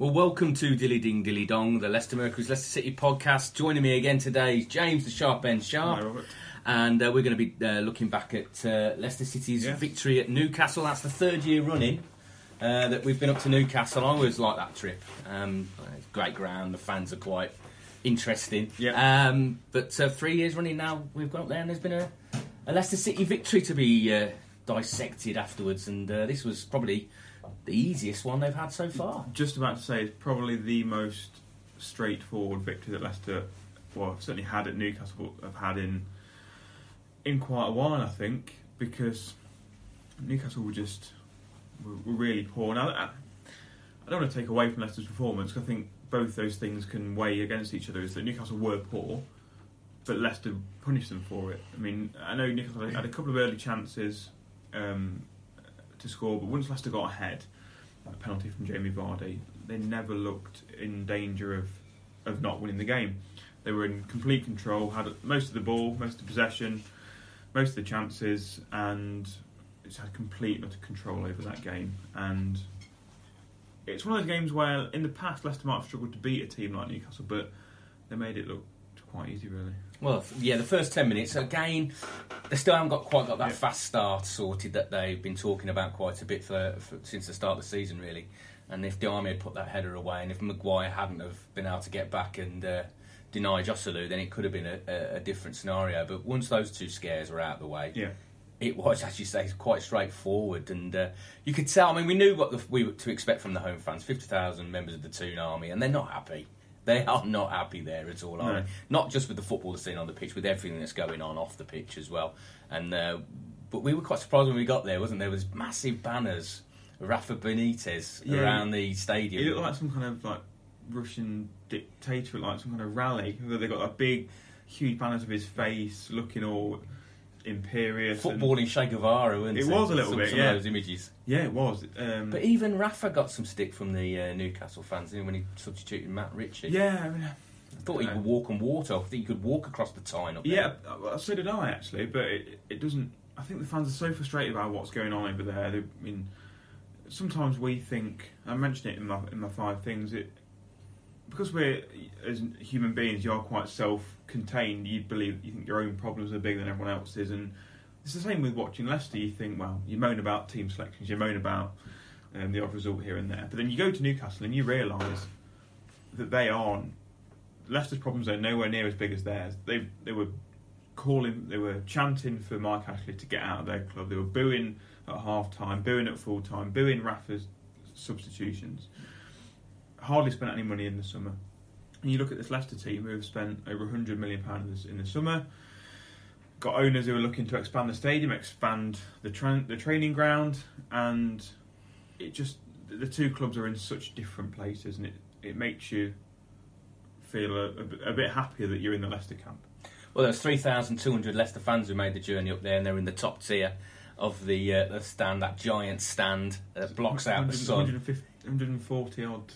Well, welcome to Dilly Ding Dilly Dong, the Leicester Mercury's Leicester City podcast. Joining me again today is James the Sharp End Sharp. Hi, Robert. And uh, we're going to be uh, looking back at uh, Leicester City's Yes. victory at Newcastle. That's the third year running uh, that we've been up to Newcastle. I always like that trip. Um, great ground, the fans are quite interesting. Yeah. Um, but uh, three years running now, we've gone up there and there's been a, a Leicester City victory to be uh, dissected afterwards. And uh, this was probably the easiest one they've had so far. Just about to say, it's probably the most straightforward victory that Leicester, well, certainly had at Newcastle, have had in in quite a while, I think, because Newcastle were just were, were really poor. Now, I, don't want to take away from Leicester's performance. I think both those things can weigh against each other. Is that Newcastle were poor, but Leicester punished them for it. I mean, I know Newcastle had a couple of early chances um, to score, but once Leicester got ahead, a penalty from Jamie Vardy, they never looked in danger of of not winning the game. They were in complete control, had most of the ball, most of the possession, most of the chances, and it's had complete control over that game. And it's one of those games where, in the past, Leicester might have struggled to beat a team like Newcastle, but they made it look quite easy, really. Well, yeah, the first ten minutes again, they still haven't got quite got that Yeah. fast start sorted that they've been talking about quite a bit for, for since the start of the season, really. And if the army had put that header away, and if Maguire hadn't have been able to get back and uh, deny Joselu, then it could have been a, a, a different scenario. But once those two scares were out of the way, Yeah. it was, as you say, quite straightforward, and uh, you could tell. I mean, we knew what the, we were to expect from the home fans: fifty thousand members of the Toon Army, and they're not happy. They are not happy there at all, are No. they? Not just with the football that's on the pitch, with everything that's going on off the pitch as well. And uh, but we were quite surprised when we got there, wasn't there? There was massive banners, Rafa Benitez Yeah. around the stadium. It looked like some kind of like Russian dictator, like some kind of rally. Where they got a big, huge banners of his face, looking all imperious. Footballing Che Guevara, wasn't It was a little some, bit, some yeah. of those images. Yeah, it was. Um, But even Rafa got some stick from the uh, Newcastle fans when he substituted Matt Ritchie. yeah, I mean, I thought he could walk on water. I think he could walk across the Tyne up there. yeah. So did I actually, but it, it doesn't. I think the fans are so frustrated about what's going on over there. They, I mean, sometimes we think. I mentioned it in my in my five things. It because we're as human beings, you are quite self-contained. You believe you think your own problems are bigger than everyone else's, and it's the same with watching Leicester. You think, well, you moan about team selections, you moan about um, the odd result here and there, but then you go to Newcastle and you realise that they aren't. Leicester's problems are nowhere near as big as theirs. They they were calling, they were chanting for Mike Ashley to get out of their club. They were booing at half time, booing at full time, booing Rafa's substitutions. Hardly spent any money in the summer. And you look at this Leicester team who have spent over £100 million pounds in the summer, got owners who are looking to expand the stadium, expand the, tra- the training ground, and it just, the two clubs are in such different places and it, it makes you feel a, a, bit- a bit happier that you're in the Leicester camp. Well, there's 3,200 Leicester fans who made the journey up there, and they're in the top tier of the uh, the stand, that giant stand that blocks out the sun. 140 odd,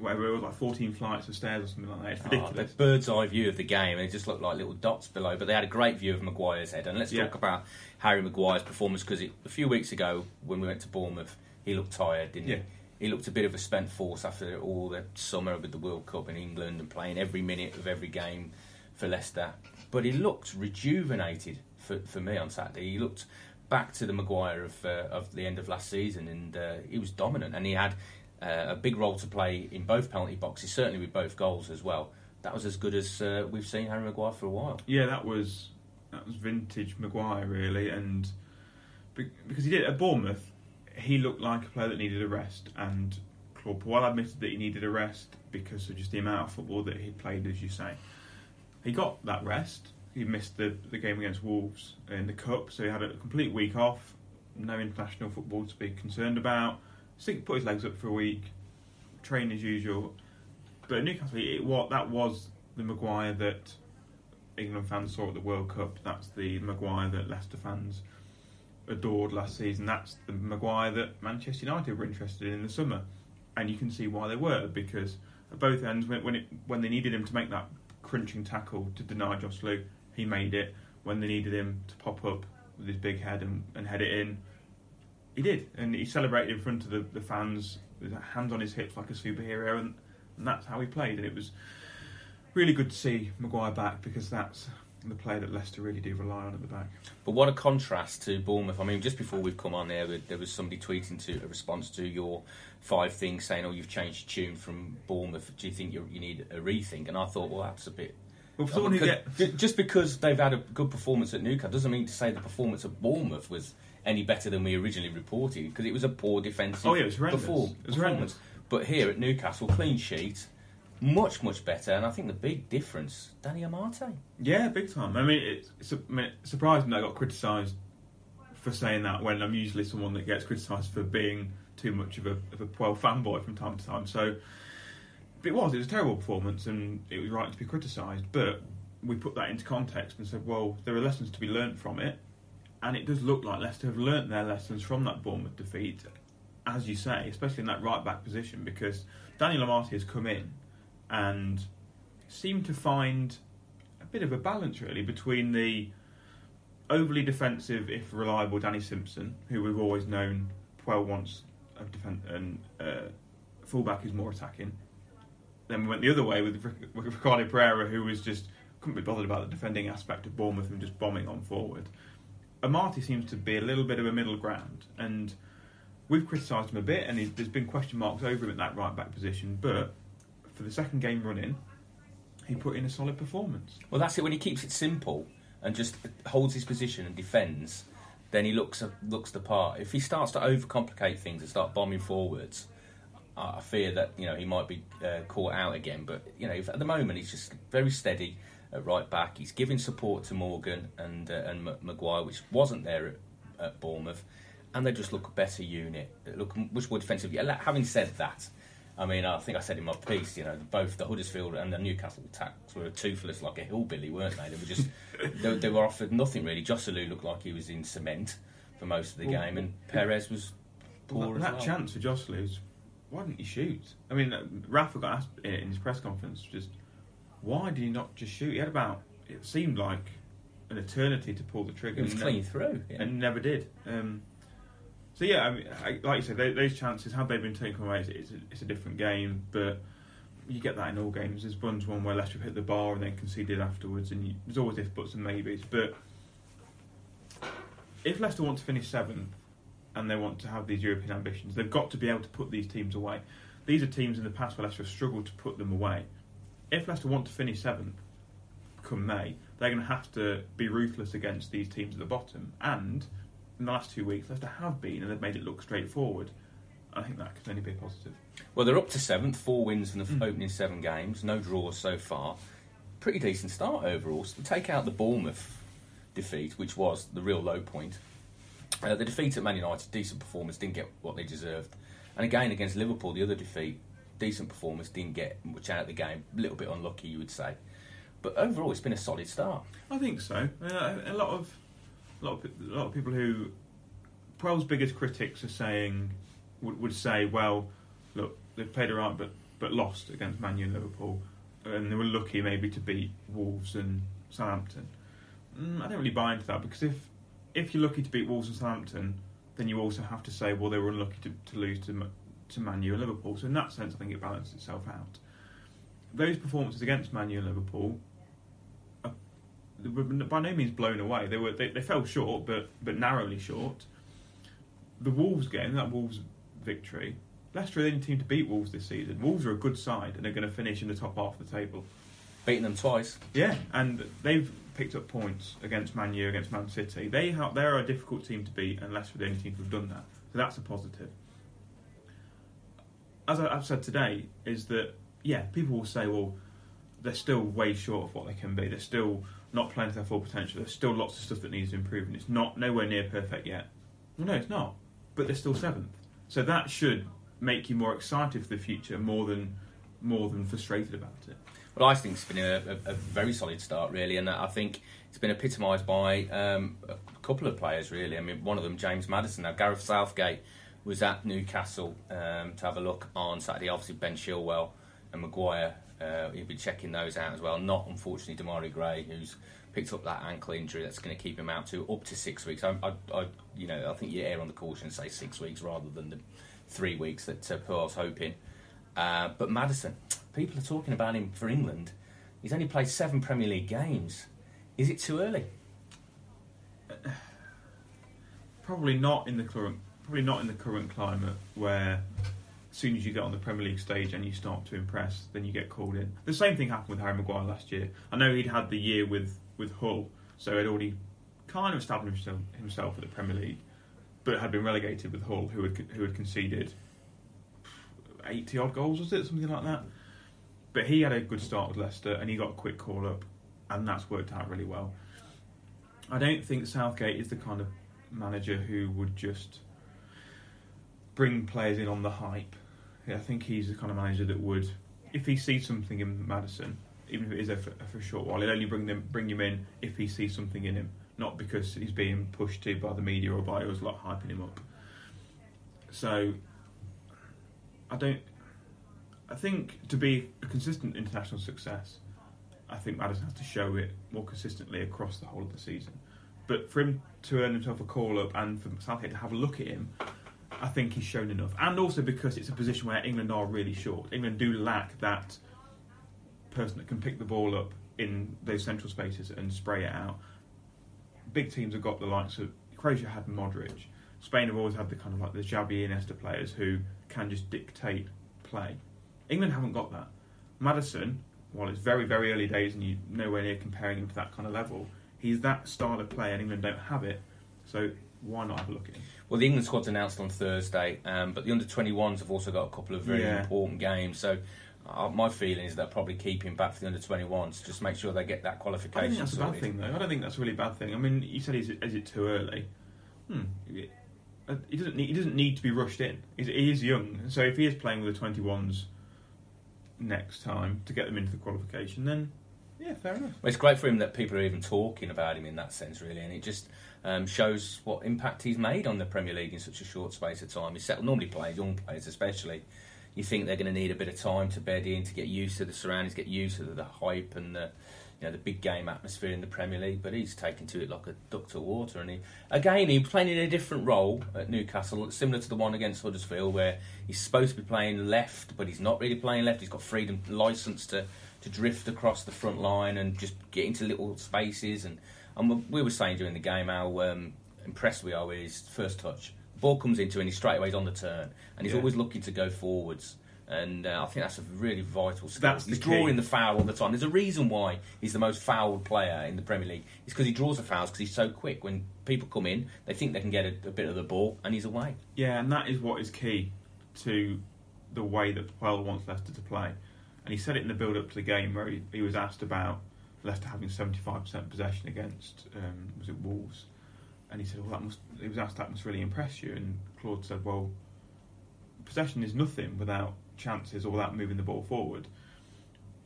whatever it was, like 14 flights of stairs or something like that. It's Oh, the bird's eye view of the game, and it just looked like little dots below. But they had a great view of Maguire's head. And let's Yeah. talk about Harry Maguire's performance because a few weeks ago when we went to Bournemouth, he looked tired, didn't Yeah. he? He looked a bit of a spent force after all the summer with the World Cup in England and playing every minute of every game for Leicester. But he looked rejuvenated for, for me on Saturday. He looked back to the Maguire of uh, of the end of last season, and uh, he was dominant. And he had uh, a big role to play in both penalty boxes, certainly with both goals as well. That was as good as uh, we've seen Harry Maguire for a while. Yeah, that was that was vintage Maguire really, and because he did at Bournemouth, he looked like a player that needed a rest, and Claude Puel admitted that he needed a rest because of just the amount of football that he'd played, as you say. He got that rest. He missed the, the game against Wolves in the cup, so he had a complete week off. No international football to be concerned about. Put his legs up for a week, train as usual. But Newcastle, it, what that was the Maguire that England fans saw at the World Cup. That's the Maguire that Leicester fans adored last season. That's the Maguire that Manchester United were interested in in the summer, and you can see why they were because at both ends, when when, it, when they needed him to make that crunching tackle to deny Joselu, he made it. When they needed him to pop up with his big head and, and head it in, he did, and he celebrated in front of the, the fans with hands on his hips like a superhero, and, and that's how he played. And it was really good to see Maguire back because that's the player that Leicester really do rely on at the back. But what a contrast to Bournemouth. I mean, just before we've come on there, there was somebody tweeting to a response to your five things saying, "Oh, you've changed the tune from Bournemouth. Do you think you need a rethink?" And I thought, well, that's a bit. Well, get... just because they've had a good performance at Newcastle doesn't mean to say the performance at Bournemouth was any better than we originally reported because it was a poor defensive oh, yeah, it was perform- it was performance. But here at Newcastle, clean sheet, much much better. And I think the big difference, Danny Amartey. Yeah, big time. I mean, it's, it's, I mean, it's surprising that I got criticised for saying that when I'm usually someone that gets criticised for being too much of a of a Puel fanboy from time to time. So it was it was a terrible performance, and it was right to be criticised. But we put that into context and said, well, there are lessons to be learnt from it, and it does look like Leicester have learnt their lessons from that Bournemouth defeat, as you say, especially in that right back position because Daniel Amartey has come in and seemed to find a bit of a balance really between the overly defensive, if reliable, Danny Simpson, who we've always known Puel wants a defend and uh, fullback is more attacking. Then we went the other way with, with Ricardo Pereira, who was just couldn't be bothered about the defending aspect of Bournemouth and just bombing on forward. Amartey seems to be a little bit of a middle ground, and we've criticised him a bit, and there's been question marks over him at that right back position. But for the second game running, he put in a solid performance. Well, that's it. When he keeps it simple and just holds his position and defends, then he looks looks the part. If he starts to overcomplicate things and start bombing forwards, I fear that you know he might be uh, caught out again. But you know, at the moment he's just very steady at right back. He's giving support to Morgan and uh, and Maguire, which wasn't there at, at, Bournemouth, and they just look a better unit. They look much more defensive. Having said that, I mean, I think I said in my piece, you know, both the Huddersfield and the Newcastle attacks were toothless like a hillbilly, weren't they? They were just, they, they, were offered nothing really. Joselu looked like he was in cement for most of the well, game, and Perez was poor well, that, that well. chance for Joselu why didn't he shoot? I mean, Rafa got asked in his press conference, just why did he not just shoot? He had about, it seemed like an eternity to pull the trigger. It was clean through, yeah. and never did. Um, so yeah, I mean, I, like you said, those chances had they been taken away, it's a, it's a, different game. But you get that in all games. There's one's one where Leicester hit the bar and then conceded afterwards, and you, there's always if buts and maybes. But if Leicester want to finish seventh and they want to have these European ambitions, they've got to be able to put these teams away. These are teams in the past where Leicester have struggled to put them away. If Leicester want to finish seventh come May, they're going to have to be ruthless against these teams at the bottom and in the last two weeks, Leicester have been, and they've made it look straightforward. I think that can only be a positive. Well, they're up to seventh, four wins in the mm. opening seven games, no draws so far. Pretty decent start overall. So take out the Bournemouth defeat, which was the real low point. Uh, the defeat at Man United, decent performance, didn't get what they deserved. And again against Liverpool, the other defeat, decent performance, didn't get much out of the game. A little bit unlucky, you would say. But overall, it's been a solid start. I think so. Uh, a lot of a lot of, a lot of people who Puel's biggest critics are saying would, would say, well, look, they've played around but but lost against Man U and Liverpool, and they were lucky maybe to beat Wolves and Southampton. Mm, I don't really buy into that because if if you're lucky to beat Wolves and Southampton, then you also have to say, well, they were unlucky to, to lose to to Man U and Liverpool. So in that sense, I think it balances itself out. Those performances against Man U and Liverpool were by no means blown away. They were they, they fell short, but but narrowly short. The Wolves game, that Wolves victory, Leicester are the only team to beat Wolves this season. Wolves are a good side and they're going to finish in the top half of the table. Beating them twice. Yeah, and they've picked up points against Man U, against Man City. They have, they're a difficult team to beat, and Leicester are the only team to have done that. So that's a positive. As I've said today, is that yeah, people will say, well, they're still way short of what they can be. They're still not playing to their full potential. There's still lots of stuff that needs and it's not nowhere near perfect yet. Well, no, it's not. But they're still seventh, So that should make you more excited for the future, more than more than frustrated about it. Well, I think it's been a, a, a very solid start, really, and I think it's been epitomised by um, a couple of players, really. I mean, one of them, James Maddison. Now, Gareth Southgate was at Newcastle um, to have a look on Saturday. Obviously, Ben Chilwell and Maguire. Uh, he'll be checking those out as well. Not unfortunately Demarai Gray, who's picked up that ankle injury that's going to keep him out to up to six weeks. I, I, I, you know, I think you err on the caution and say six weeks rather than the three weeks that uh, Puel's hoping. Uh, but Maddison, people are talking about him for England. He's only played seven Premier League games. Is it too early? Probably not in the current. Probably not in the current climate where as soon as you get on the Premier League stage and you start to impress, then you get called in. The same thing happened with Harry Maguire last year. I know he'd had the year with, with Hull, so he'd already kind of established himself, at the Premier League, but had been relegated with Hull, who had who had conceded eighty odd goals, was it something like that? But he had a good start with Leicester, and he got a quick call up, and that's worked out really well. I don't think Southgate is the kind of manager who would just bring players in on the hype. I think he's the kind of manager that would, if he sees something in Maddison, even if it is for, for a short while, he'll only bring them bring him in if he sees something in him, not because he's being pushed to by the media or by us lot hyping him up. So, I don't. I think to be a consistent international success, I think Maddison has to show it more consistently across the whole of the season. But for him to earn himself a call up and for Southgate to have a look at him, I think he's shown enough. And also because it's a position where England are really short. England do lack that person that can pick the ball up in those central spaces and spray it out. Big teams have got the likes of Croatia had Modric. Spain have always had the kind of like the and Iniesta players who can just dictate play. England haven't got that. Maddison, while it's very very early days and you're nowhere near comparing him to that kind of level, he's that style of player and England don't have it. So why not have a look at him? Well, the England squad's announced on Thursday, um, but the under 21s have also got a couple of very Yeah. important games. So, uh, my feeling is they'll probably keep him back for the under 21s, just make sure they get that qualification. I think that's a bad thing, though. I don't think that's a really bad thing. I mean, you said, is it, is it too early? Hmm. Uh, He doesn't need, he doesn't need to be rushed in. He's, he is young, so if he is playing with the 21s next time to get them into the qualification, then yeah, fair enough. Well, it's great for him that people are even talking about him in that sense, really, and it just um, shows what impact he's made on the Premier League in such a short space of time. He's settled, normally players, young players especially, you think they're going to need a bit of time to bed in, to get used to the surroundings, get used to the, the hype and the you know the big game atmosphere in the Premier League. But he's taken to it like a duck to water, and he again he's playing in a different role at Newcastle, similar to the one against Huddersfield, where he's supposed to be playing left, but he's not really playing left. He's got freedom, license to to drift across the front line and just get into little spaces. And, and we were saying during the game how um, impressed we are with his first touch. The ball comes into him and he straight away is on the turn, and he's Yeah. always looking to go forwards. And uh, I think that's a really vital skill. That's he's drawing the foul all the time. There's a reason why he's the most fouled player in the Premier League. It's because he draws the fouls because he's so quick. When people come in, they think they can get a, a bit of the ball, and he's away. Yeah, and that is what is key to the way that Puel wants Leicester to play. And he said it in the build up to the game where he, he was asked about Leicester having 75% possession against, um, was it Wolves? And he said, well, that must, he was asked, that must really impress you. And Claude said, well, possession is nothing without chances or without moving the ball forward.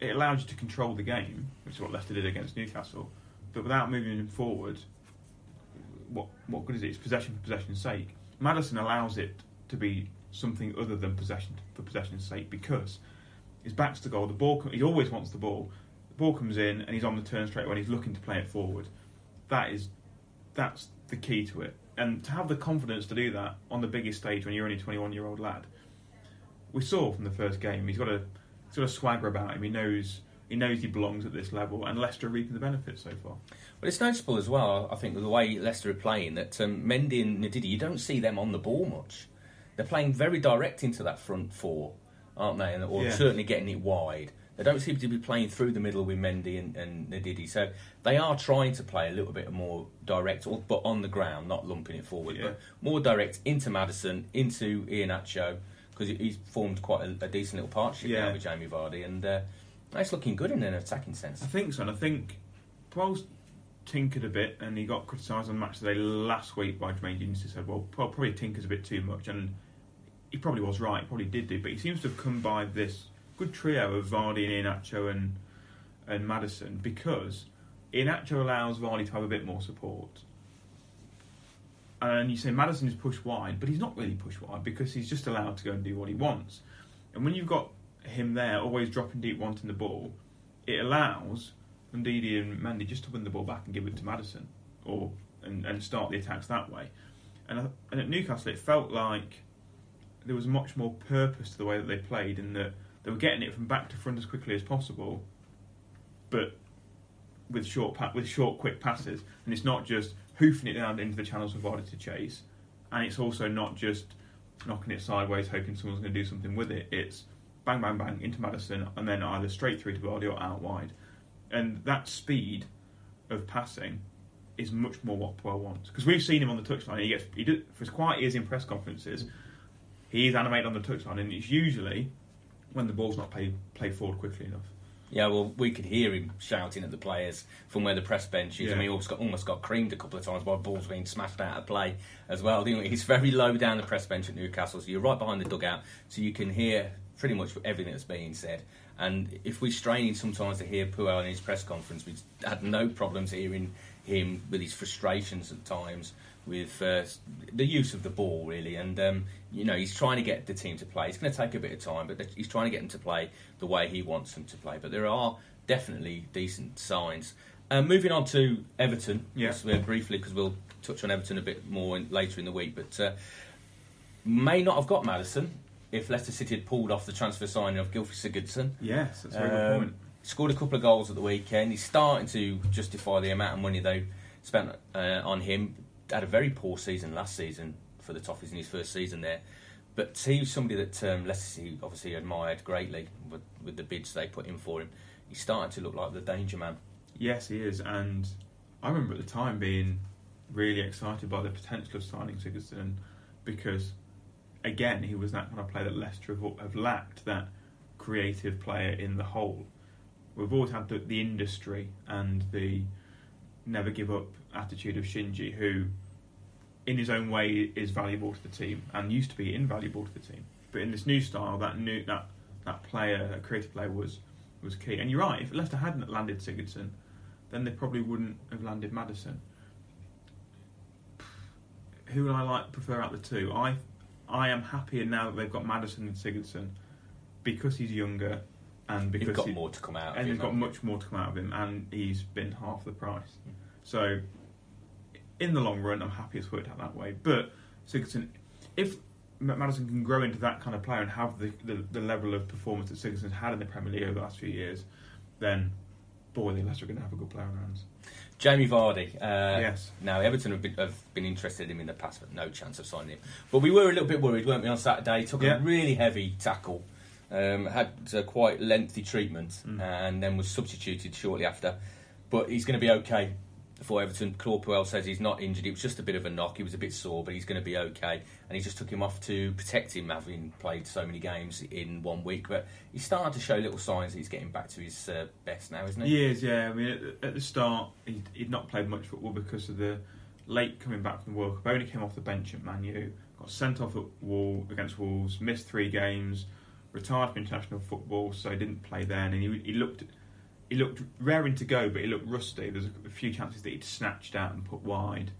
It allows you to control the game, which is what Leicester did against Newcastle. But without moving him forward, what what good is it? It's possession for possession's sake. Maddison allows it to be something other than possession for possession's sake because his back's to goal. The ball, he always wants the ball. Ball comes in and he's on the turn straight when He's looking to play it forward. That is, that's the key to it. And to have the confidence to do that on the biggest stage when you're only a 21 year old lad, we saw from the first game. He's got a sort of swagger about him. He knows he knows he belongs at this level, and Leicester are reaping the benefits so far. But it's noticeable as well, I think, with the way Leicester are playing, that um, Mendy and Ndidi, you don't see them on the ball much. They're playing very direct into that front four, aren't they? And- Or Yeah. certainly getting it wide. They don't seem to be playing through the middle with Mendy and, and. So they are trying to play a little bit more direct, or, but on the ground, not lumping it forward, Yeah. but more direct into Maddison, into Iheanacho, because he's formed quite a, a decent little partnership Yeah. now with Jamie Vardy. And uh, it's looking good in an attacking sense. I think so, and I think Puel's tinkered a bit, and he got criticised on match day last week by Jermaine Jenas, who said, "Well, Puel probably tinkers a bit too much," and he probably was right. He probably did do, but he seems to have come by this good trio of Vardy and Iheanacho and and Maddison because Iheanacho allows Vardy to have a bit more support. And you say Maddison is pushed wide, but he's not really pushed wide because he's just allowed to go and do what he wants. And when you've got him there, always dropping deep, wanting the ball, it allows Ndidi and Mendy just to win the ball back and give it to Maddison or and, and start the attacks that way. And, and at Newcastle, it felt like there was much more purpose to the way that they played, in that they were getting it from back to front as quickly as possible, but with short pa- with short, quick passes. And it's not just hoofing it down into the channels for Vardy to chase, and it's also not just knocking it sideways, hoping someone's going to do something with it. It's bang, bang, bang into Maddison and then either straight through to Vardy or out wide. And that speed of passing is much more what Puel wants because we've seen him on the touchline. He gets he does, for as quiet is in press conferences, he is animated on the touchline, and it's usually when the ball's not played played forward quickly enough. Yeah, well, we could hear him shouting at the players from where the press bench is. Yeah. I mean, he almost got, almost got creamed a couple of times by balls being smashed out of play as well. He's very low down the press bench at Newcastle, so you're right behind the dugout, so you can hear pretty much everything that's being said. And if we're straining sometimes to hear Puel in his press conference, we had no problems hearing him with his frustrations at times with uh, the use of the ball, really. And, um, you know, he's trying to get the team to play. It's going to take a bit of time, but he's trying to get them to play the way he wants them to play. But there are definitely decent signs. Uh, moving on to Everton, Yeah. just, uh, briefly, because we'll touch on Everton a bit more in, later in the week. But uh, may not have got Maddison if Leicester City had pulled off the transfer signing of Gylfi Sigurdsson. Yes, that's a very good Um, point. Scored a couple of goals at the weekend. He's starting to justify the amount of money they spent uh, on him. Had a very poor season last season for the Toffees in his first season there. But he was somebody that um, Leicester obviously admired greatly with, with the bids they put in for him. He's starting to look like the danger man. Yes, he is, and I remember at the time being really excited by the potential of signing Sigurdsson because, again, he was that kind of player that Leicester have, have lacked that creative player in the hole. We've always had the, the industry and the never give up attitude of Shinji, who, in his own way, is valuable to the team and used to be invaluable to the team. But in this new style, that new that that player, that creative player, was was key. And you're right. If Leicester hadn't landed Sigurdsson, then they probably wouldn't have landed Maddison. Who would I like prefer out the two? I I am happier now that they've got Maddison and Sigurdsson because he's younger and because You've got he, more to come out. And he's got much more to come out of him, and he's been half the price. Mm. So, in the long run, I'm happy it's worked out that way. But Sigurdsson, if Maddison can grow into that kind of player and have the, the, the level of performance that Sigurdsson's had in the Premier League over the last few years, then boy, the Leicester are going to have a good player on hands. Jamie Vardy. Uh, Yes. Now Everton have been, have been interested in him in the past, but no chance of signing him. But we were a little bit worried, weren't we? On Saturday, he took Yeah. a really heavy tackle, um, had uh, quite lengthy treatment, Mm. and then was substituted shortly after. But he's going to be okay for Everton. Claude Puel says he's not injured. It was just a bit of a knock. He was a bit sore, but he's going to be okay. And he just took him off to protect him, having played so many games in one week. But he's starting to show little signs that he's getting back to his uh, best now, isn't he? He is, yeah. I mean, at, at the start, he'd, he'd not played much football because of the late coming back from the World Cup. Only came off the bench at Man U, got sent off at Wall against Wolves, missed three games, retired from international football, so he didn't play then. And he, he looked, he looked raring to go, but he looked rusty. There's a, few chances that he'd snatched out and put wide,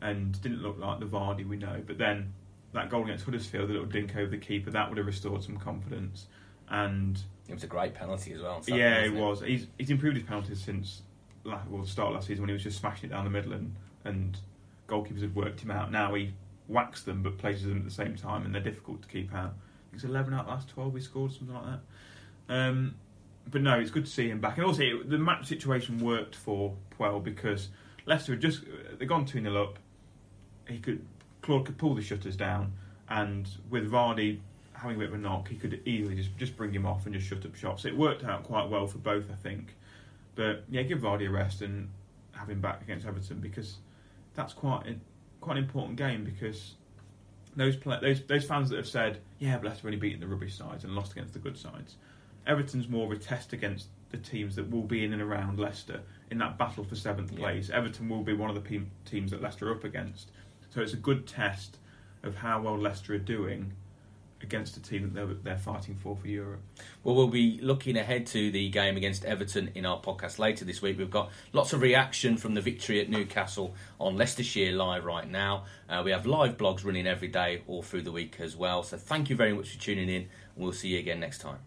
and didn't look like the Vardy we know. But then that goal against Huddersfield, the little dink over the keeper, that would have restored some confidence. And It was a great penalty as well. Saturday, yeah, it wasn't was. He's he's improved his penalties since la- well the start of last season when he was just smashing it down the middle and and goalkeepers had worked him out. Now he whacks them but places them at the same time and they're difficult to keep out. I it's eleven out of the last twelve he scored something like that. Um, but no, it's good to see him back. And also it, the match situation worked for Puel because Leicester had just they'd gone two 0 up. He could Claude could pull the shutters down and with Vardy having a bit of a knock, he could easily just, just bring him off and just shut up shop. So it worked out quite well for both, I think. But yeah, give Vardy a rest and have him back against Everton because that's quite a, quite an important game because those play, those those fans that have said, yeah, but Leicester only beaten the rubbish sides and lost against the good sides. Everton's more of a test against the teams that will be in and around Leicester in that battle for seventh Yeah. place. Everton will be one of the pe- teams that Leicester are up against. So it's a good test of how well Leicester are doing against a team that they're, they're fighting for for Europe. Well, we'll be looking ahead to the game against Everton in our podcast later this week. We've got lots of reaction from the victory at Newcastle on Leicestershire live right now. Uh, we have live blogs running every day all through the week as well. So thank you very much for tuning in, and we'll see you again next time.